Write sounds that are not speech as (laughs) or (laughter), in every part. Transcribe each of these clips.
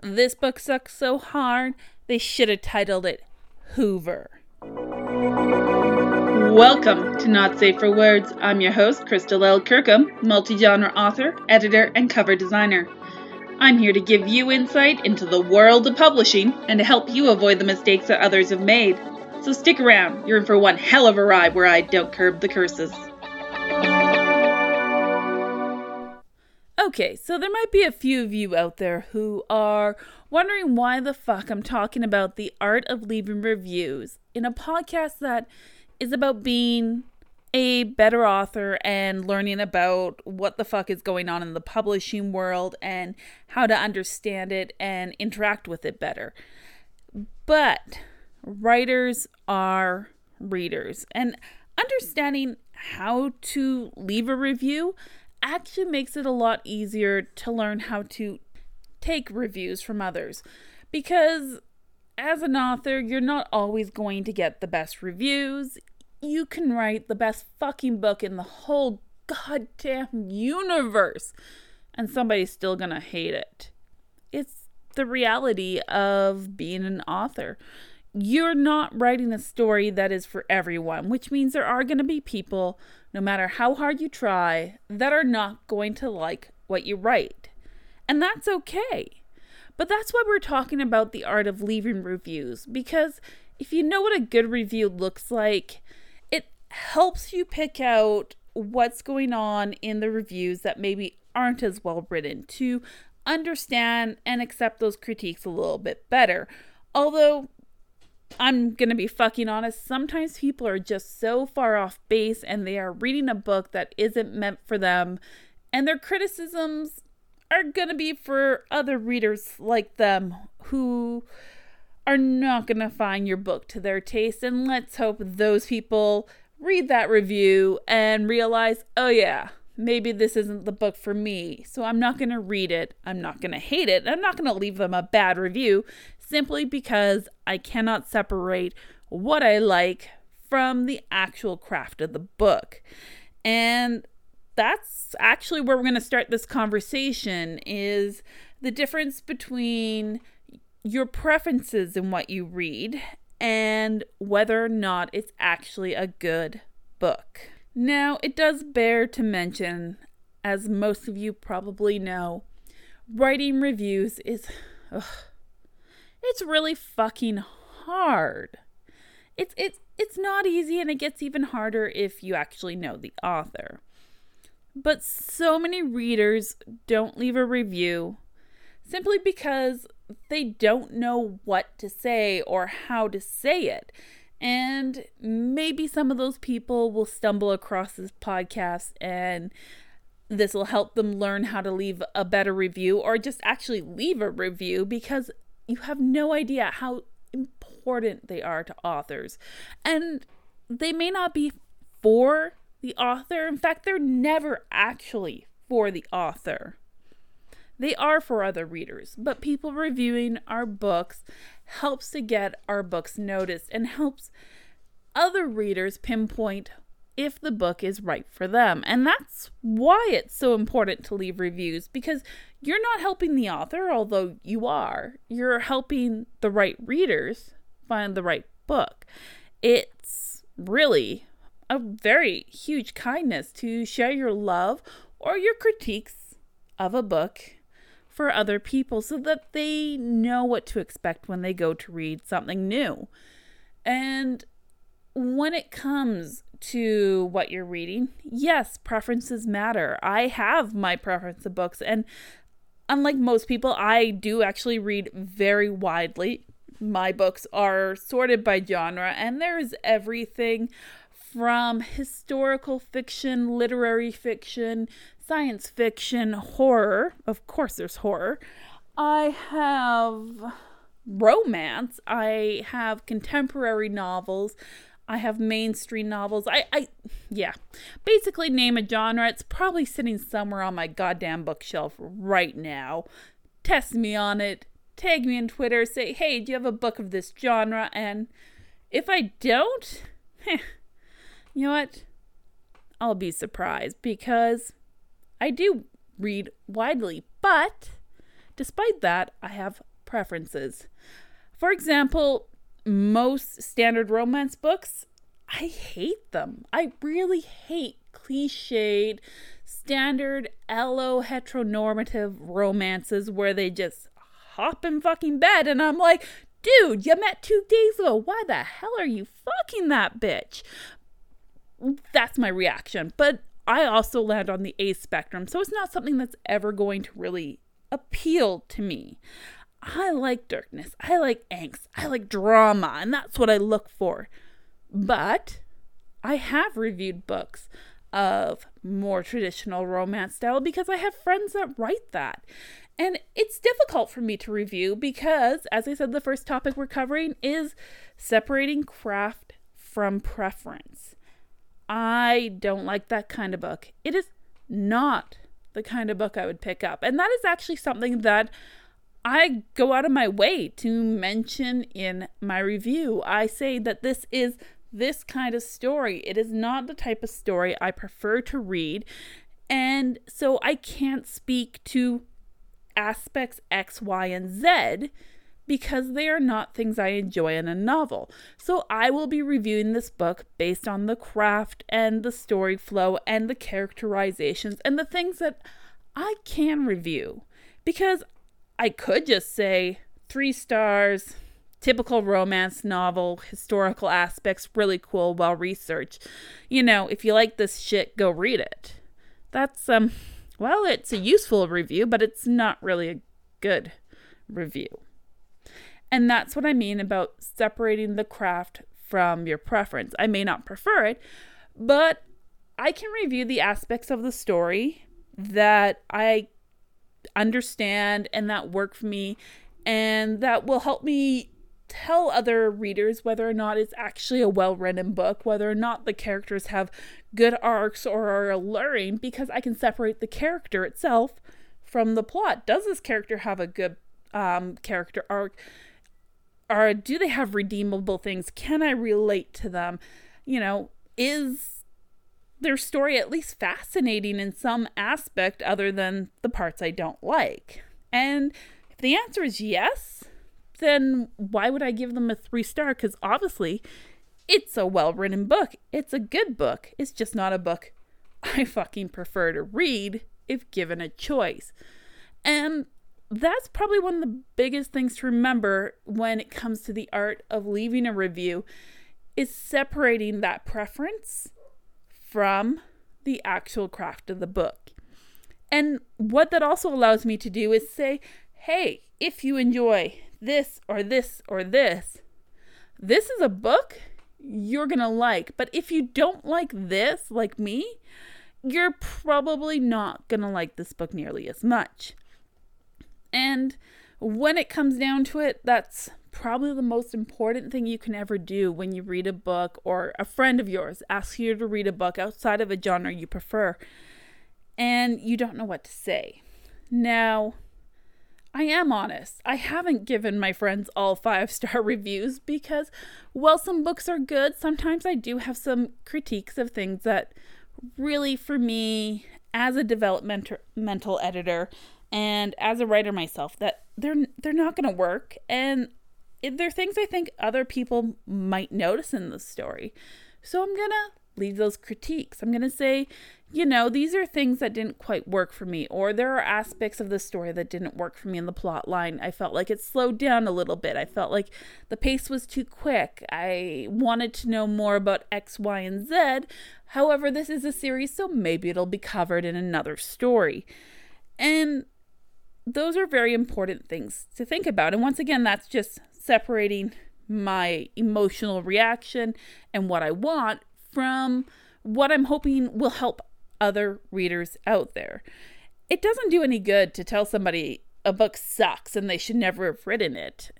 This book sucks so hard, they should have titled it Hoover. Welcome to Not Safe for Words. I'm your host, Crystal L. Kirkham, multi genre author, editor, and cover designer. I'm here to give you insight into the world of publishing and to help you avoid the mistakes that others have made. So stick around, you're in for one hell of a ride where I don't curb the curses. Okay, so there might be a few of you out there who are wondering why the fuck I'm talking about the art of leaving reviews in a podcast that is about being a better author and learning about what the fuck is going on in the publishing world and how to understand it and interact with it better. But writers are readers, and understanding how to leave a review actually makes it a lot easier to learn how to take reviews from others. Because as an author, you're not always going to get the best reviews. You can write the best fucking book in the whole goddamn universe, and somebody's still gonna hate it. It's the reality of being an author. You're not writing a story that is for everyone, which means there are going to be people no matter how hard you try, that are not going to like what you write. And that's okay. But that's why we're talking about the art of leaving reviews, because if you know what a good review looks like, it helps you pick out what's going on in the reviews that maybe aren't as well written to understand and accept those critiques a little bit better. Although I'm going to be fucking honest. Sometimes people are just so far off base and they are reading a book that isn't meant for them, and their criticisms are going to be for other readers like them who are not going to find your book to their taste. And let's hope those people read that review and realize, oh, yeah, maybe this isn't the book for me. So I'm not going to read it. I'm not going to hate it. I'm not going to leave them a bad review simply because I cannot separate what I like from the actual craft of the book. And that's actually where we're going to start this conversation is the difference between your preferences in what you read and whether or not it's actually a good book. Now, it does bear to mention, as most of you probably know, writing reviews is ugh, it's really fucking hard. It's it's it's not easy and it gets even harder if you actually know the author. But so many readers don't leave a review simply because they don't know what to say or how to say it. And maybe some of those people will stumble across this podcast and this will help them learn how to leave a better review or just actually leave a review because you have no idea how important they are to authors. And they may not be for the author. In fact, they're never actually for the author. They are for other readers, but people reviewing our books helps to get our books noticed and helps other readers pinpoint if the book is right for them. And that's why it's so important to leave reviews because you're not helping the author, although you are. You're helping the right readers find the right book. It's really a very huge kindness to share your love or your critiques of a book for other people so that they know what to expect when they go to read something new. And when it comes to what you're reading, yes, preferences matter. I have my preference of books, and unlike most people, I do actually read very widely. My books are sorted by genre, and there's everything from historical fiction, literary fiction, science fiction, horror. Of course, there's horror. I have romance. I have contemporary novels. I have mainstream novels. I, I, yeah. Basically, name a genre. It's probably sitting somewhere on my goddamn bookshelf right now. Test me on it. Tag me on Twitter. Say, hey, do you have a book of this genre? And if I don't, heh, (laughs) you know what? I'll be surprised because I do read widely. But despite that, I have preferences. For example, most standard romance books, I hate them. I really hate cliched, standard allo heteronormative romances where they just hop in fucking bed and I'm like, dude, you met two days ago. Why the hell are you fucking that bitch? That's my reaction. But I also land on the A spectrum, so it's not something that's ever going to really appeal to me. I like darkness, I like angst, I like drama, and that's what I look for. But I have reviewed books of more traditional romance style because I have friends that write that. And it's difficult for me to review because, as I said, the first topic we're covering is separating craft from preference. I don't like that kind of book. It is not the kind of book I would pick up. And that is actually something that I go out of my way to mention in my review. I say that this is this kind of story. It is not the type of story I prefer to read. And so I can't speak to aspects X, Y, and Z because they are not things I enjoy in a novel. So I will be reviewing this book based on the craft and the story flow and the characterizations and the things that I can review. Because I could just say three stars, typical romance novel, historical aspects, really cool, well researched. You know, if you like this shit, go read it. That's, um, well, it's a useful review, but it's not really a good review. And that's what I mean about separating the craft from your preference. I may not prefer it, but I can review the aspects of the story that I understand and that work for me and that will help me tell other readers whether or not it's actually a well written book, whether or not the characters have good arcs or are alluring, because I can separate the character itself from the plot. Does this character have a good um, character arc? Or do they have redeemable things? Can I relate to them? You know, is their story at least fascinating in some aspect other than the parts I don't like? And if the answer is yes, then why would I give them a three star? Because obviously, it's a well written book. It's a good book. It's just not a book I fucking prefer to read if given a choice. And that's probably one of the biggest things to remember when it comes to the art of leaving a review is separating that preference from the actual craft of the book. And what that also allows me to do is say, hey, if you enjoy this or this or this. This is a book you're going to like. But if you don't like this, like me, you're probably not going to like this book nearly as much. And when it comes down to it, that's probably the most important thing you can ever do when you read a book or a friend of yours asks you to read a book outside of a genre you prefer and you don't know what to say. Now, I am honest. I haven't given my friends all five (laughs) star reviews because, while some books are good, sometimes I do have some critiques of things that really, for me, as a developmental editor and as a writer myself, that they're they're not going to work, and they're things I think other people might notice in the story. So I'm gonna leave those critiques. I'm going to say, you know, these are things that didn't quite work for me, or there are aspects of the story that didn't work for me in the plot line. I felt like it slowed down a little bit. I felt like the pace was too quick. I wanted to know more about X, Y, and Z. However, this is a series, so maybe it'll be covered in another story. And those are very important things to think about. And once again, that's just separating my emotional reaction and what I want from what I'm hoping will help other readers out there. It doesn't do any good to tell somebody a book sucks and they should never have written it.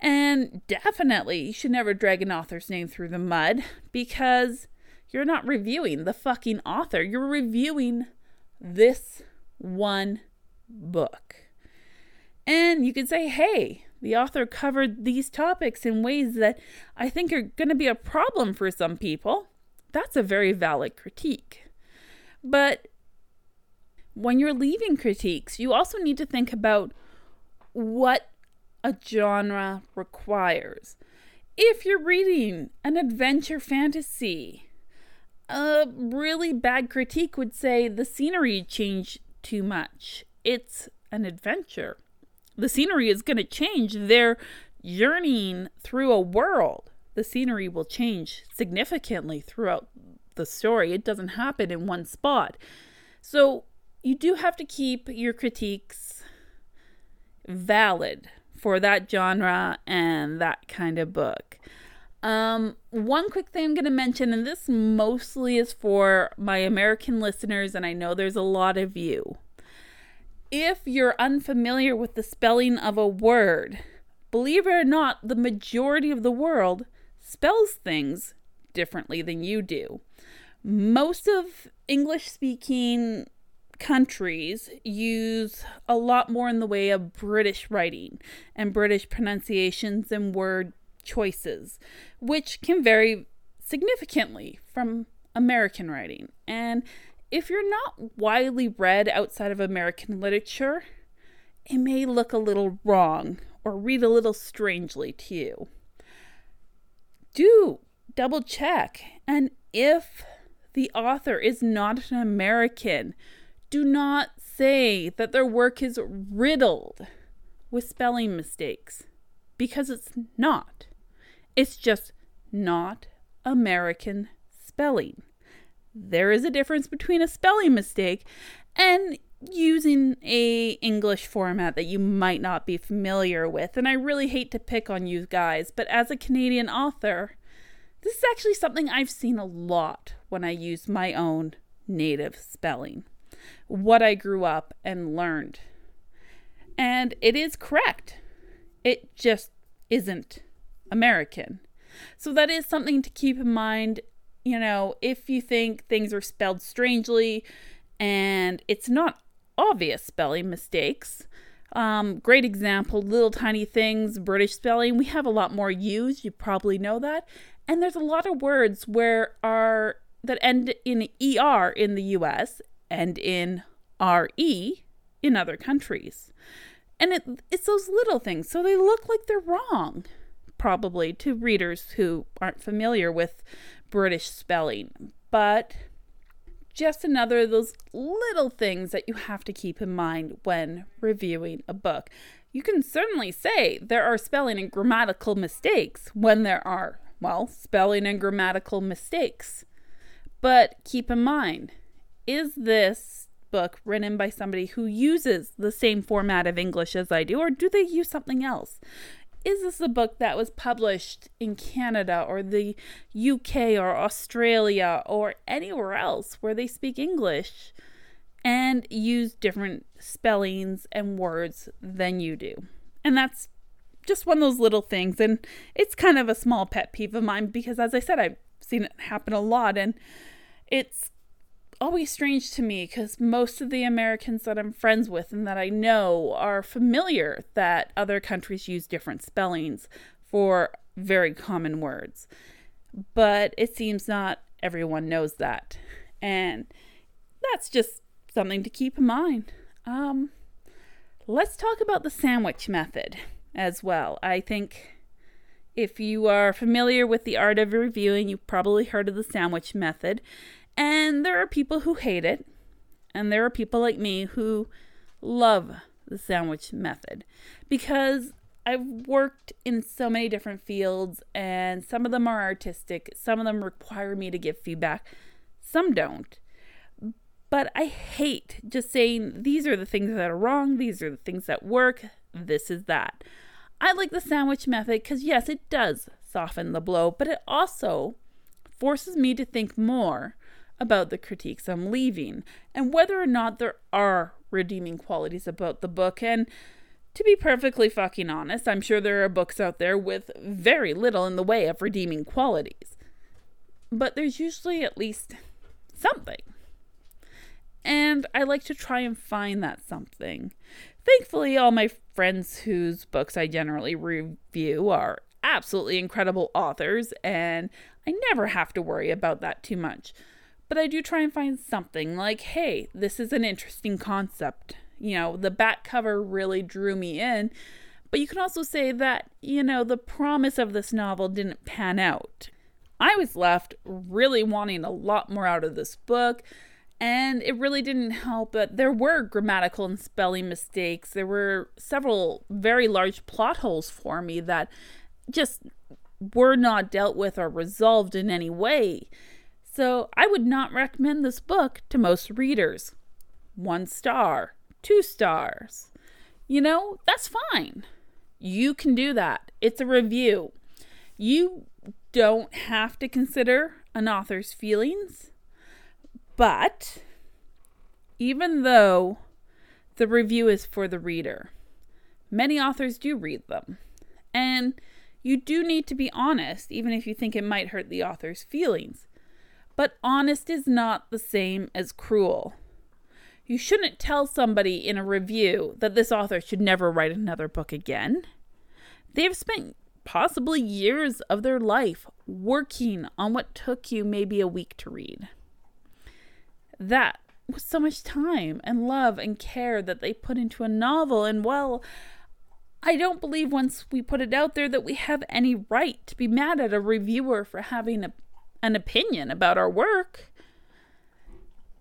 And definitely, you should never drag an author's name through the mud because you're not reviewing the fucking author. You're reviewing this one book. And you could say, hey, the author covered these topics in ways that I think are going to be a problem for some people. That's a very valid critique. But when you're leaving critiques, you also need to think about what a genre requires. If you're reading an adventure fantasy, a really bad critique would say the scenery changed too much. It's an adventure. The scenery is going to change. They're journeying through a world. The scenery will change significantly throughout the story. It doesn't happen in one spot. So you do have to keep your critiques valid for that genre and that kind of book. Um, one quick thing I'm going to mention, and this mostly is for my American listeners, and I know there's a lot of you. If you're unfamiliar with the spelling of a word, believe it or not, the majority of the world spells things differently than you do. Most of English speaking countries use a lot more in the way of British writing and British pronunciations and word choices, which can vary significantly from American writing. And if you're not widely read outside of American literature, it may look a little wrong or read a little strangely to you. Do double check. And if the author is not an American, do not say that their work is riddled with spelling mistakes because it's not. It's just not American spelling. There is a difference between a spelling mistake and using a English format that you might not be familiar with. And I really hate to pick on you guys, but as a Canadian author, this is actually something I've seen a lot when I use my own native spelling. What I grew up and learned. And it is correct. It just isn't American. So that is something to keep in mind. You know, if you think things are spelled strangely and it's not obvious spelling mistakes. Um, great example, little tiny things, British spelling. We have a lot more U's, you probably know that. And there's a lot of words where are that end in ER in the US and in RE in other countries. And it, it's those little things. So they look like they're wrong probably to readers who aren't familiar with British spelling. But just another of those little things that you have to keep in mind when reviewing a book. You can certainly say there are spelling and grammatical mistakes when there are, well, spelling and grammatical mistakes. But keep in mind, is this book written by somebody who uses the same format of English as I do, or do they use something else? Is this a book that was published in Canada or the UK or Australia or anywhere else where they speak English and use different spellings and words than you do? And that's just one of those little things. And it's kind of a small pet peeve of mine because, as I said, I've seen it happen a lot. And it's always strange to me because most of the Americans that I'm friends with and that I know are familiar that other countries use different spellings for very common words. But it seems not everyone knows that. And that's just something to keep in mind. Um, let's talk about the sandwich method as well. I think if you are familiar with the art of reviewing, you've probably heard of the sandwich method. And there are people who hate it, and there are people like me who love the sandwich method because I've worked in so many different fields, and some of them are artistic, some of them require me to give feedback, some don't. But I hate just saying these are the things that are wrong, these are the things that work, this is that. I like the sandwich method because, yes, it does soften the blow, but it also forces me to think more about the critiques I'm leaving and whether or not there are redeeming qualities about the book. And to be perfectly fucking honest, I'm sure there are books out there with very little in the way of redeeming qualities. But there's usually at least something. And I like to try and find that something. Thankfully, all my friends whose books I generally review are absolutely incredible authors, and I never have to worry about that too much. But I do try and find something like, hey, this is an interesting concept. You know, the back cover really drew me in. But you can also say that, you know, the promise of this novel didn't pan out. I was left really wanting a lot more out of this book, and it really didn't help that there were grammatical and spelling mistakes. There were several very large plot holes for me that just were not dealt with or resolved in any way. So I would not recommend this book to most readers. One star, two stars. You know, that's fine. You can do that. It's a review. You don't have to consider an author's feelings, but even though the review is for the reader, many authors do read them. And you do need to be honest, even if you think it might hurt the author's feelings. But honest is not the same as cruel. You shouldn't tell somebody in a review that this author should never write another book again. They've spent possibly years of their life working on what took you maybe a week to read. That was so much time and love and care that they put into a novel, and well, I don't believe once we put it out there that we have any right to be mad at a reviewer for having a, an opinion about our work.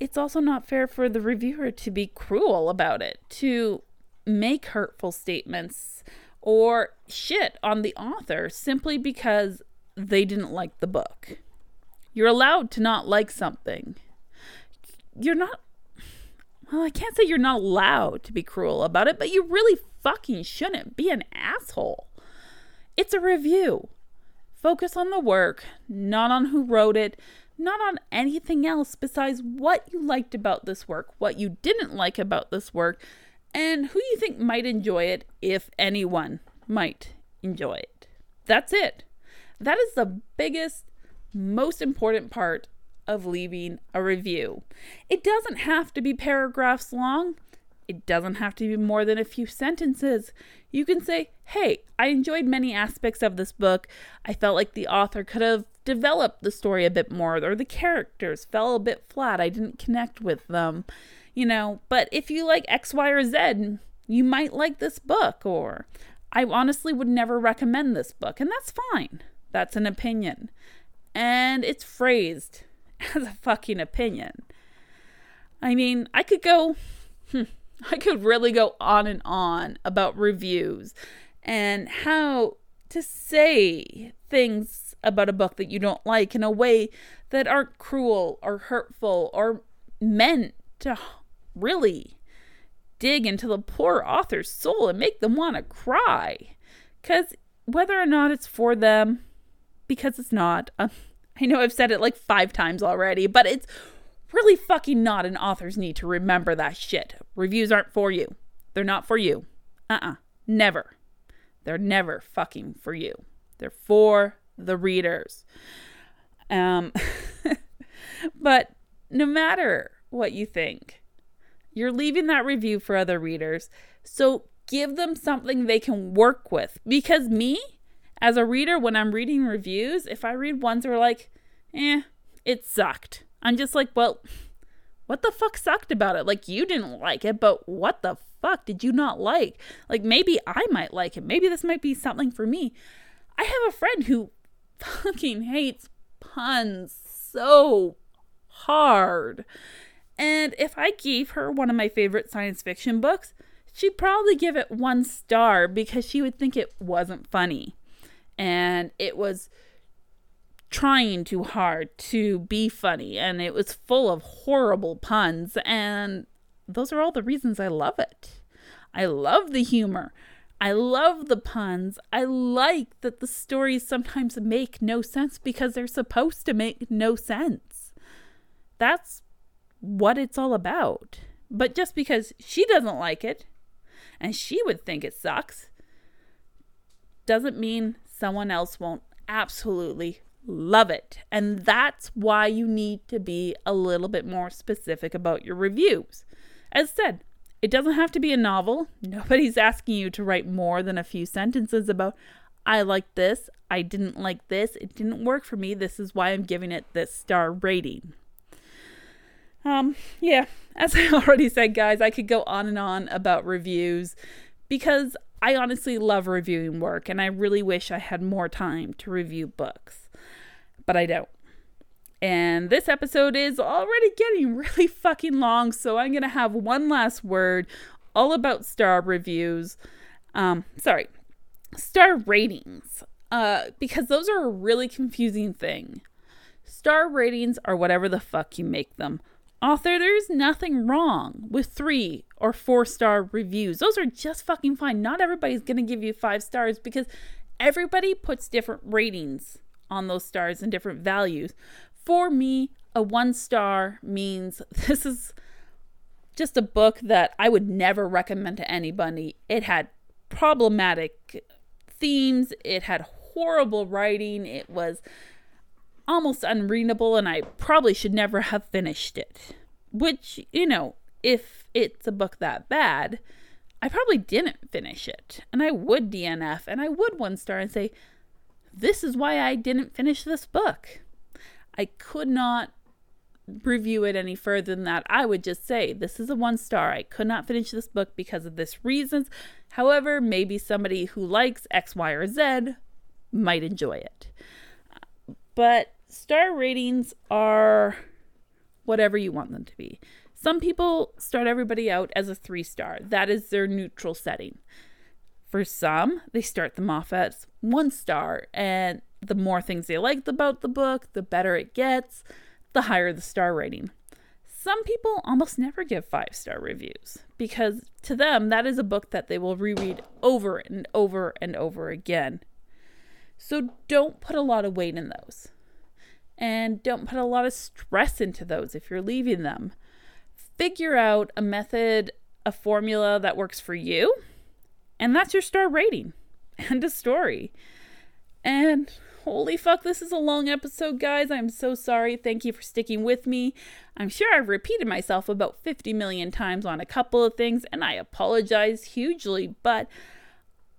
It's also not fair for the reviewer to be cruel about it, to make hurtful statements or shit on the author simply because they didn't like the book. You're allowed to not like something. You're not well, I can't say you're not allowed to be cruel about it, but you really fucking shouldn't be an asshole. It's a review. Focus on the work, not on who wrote it, not on anything else besides what you liked about this work, what you didn't like about this work, and who you think might enjoy it, if anyone might enjoy it. That's it. That is the biggest, most important part of leaving a review. It doesn't have to be paragraphs long. It doesn't have to be more than a few sentences. You can say, Hey, I enjoyed many aspects of this book. I felt like the author could have developed the story a bit more, or the characters fell a bit flat. I didn't connect with them, you know. But if you like X, Y, or Z, you might like this book, or I honestly would never recommend this book, and that's fine. That's an opinion. And it's phrased (laughs) as a fucking opinion. I mean, I could go, hmm, (laughs) I could really go on and on about reviews and how to say things about a book that you don't like in a way that aren't cruel or hurtful or meant to really dig into the poor author's soul and make them want to cry. Because whether or not it's for them, because it's not, (laughs) I know I've said it like five times already, but it's really fucking not an author's need to remember that shit. Reviews aren't for you. They're not for you. Uh uh-uh. uh. Never. They're never fucking for you. They're for the readers. Um, (laughs) but no matter what you think, you're leaving that review for other readers. So give them something they can work with. Because me, as a reader, when I'm reading reviews, if I read ones that are like, eh, it sucked, I'm just like, well, what the fuck sucked about it? Like, you didn't like it, but what the fuck did you not like? Like, maybe I might like it. Maybe this might be something for me. I have a friend who (laughs) fucking hates puns so hard. And if I gave her one of my favorite science fiction books, she'd probably give it one star because she would think it wasn't funny and it was trying too hard to be funny and it was full of horrible puns and those are all the reasons I love it. I love the humor. I love the puns. I like that the stories sometimes make no sense because they're supposed to make no sense. That's what it's all about. But just because she doesn't like it and she would think it sucks doesn't mean someone else won't absolutely love it. And that's why you need to be a little bit more specific about your reviews. As said, it doesn't have to be a novel. (laughs) Nobody's asking you to write more than a few sentences about, I like this, I didn't like this, it didn't work for me, this is why I'm giving it this star rating. Um, yeah, (laughs) as I already said, guys, I could go on and on about reviews because I honestly love reviewing work and I really wish I had more time to review books, but I don't. And this episode is already getting (laughs) really fucking long, so I'm gonna have one last word all about star reviews. Um, sorry, star ratings. Uh, because those are a really confusing thing. Star ratings are whatever the fuck you make them. Author, there's nothing wrong with three or four star reviews. Those are just fucking fine. Not everybody's gonna give you five stars because everybody puts different ratings on those stars and different values. For me, a one star means (laughs) this is just a book that I would never recommend to anybody. It had problematic themes, it had horrible writing, it was almost unreadable, and I probably should never have finished it. Which, you know, if it's a book that bad, I probably didn't finish it. And I would DNF and I would one star and say, This is why I didn't finish this book. I could not review it any further than that. I would just say, This is a one star. I could not finish this book because of this reasons. However, maybe somebody who likes X, Y, or Z might enjoy it. But star ratings are whatever you want them to be. Some people start everybody out as a three star, that is their neutral setting. For some, they start them off as one star, and the more things they liked about the book, the better it gets, the higher the star rating. Some people almost never give five star reviews because to them, that is a book that they will reread over and over and over again. So don't put a lot of weight in those. And don't put a lot of stress into those if you're leaving them. Figure out a method, a formula that works for you, and that's your star rating. (laughs) and a story. And holy fuck, this is a long episode, guys. I'm so sorry. Thank you for sticking with me. I'm sure I've repeated myself about 50 million times on a couple of things, and I apologize hugely, but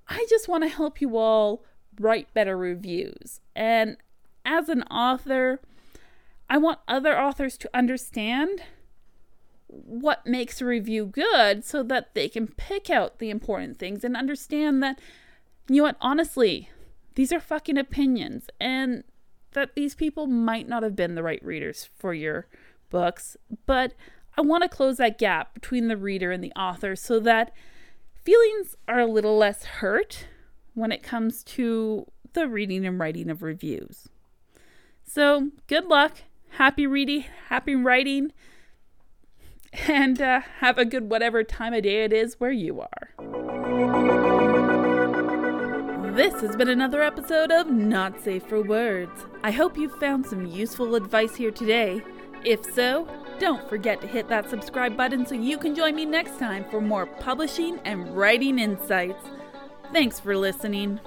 I just want to help you all write better reviews. And as an author, I want other authors to understand what makes a review good so that they can pick out the important things and understand that, you know what, honestly, these are fucking opinions and that these people might not have been the right readers for your books. But I want to close that gap between the reader and the author so that feelings are a little less hurt when it comes to the reading and writing of reviews. So, good luck. Happy reading, happy writing, and uh, have a good whatever time of day it is where you are. This has been another episode of Not Safe for Words. I hope you found some useful advice here today. If so, don't forget to hit that subscribe button so you can join me next time for more publishing and writing insights. Thanks for listening.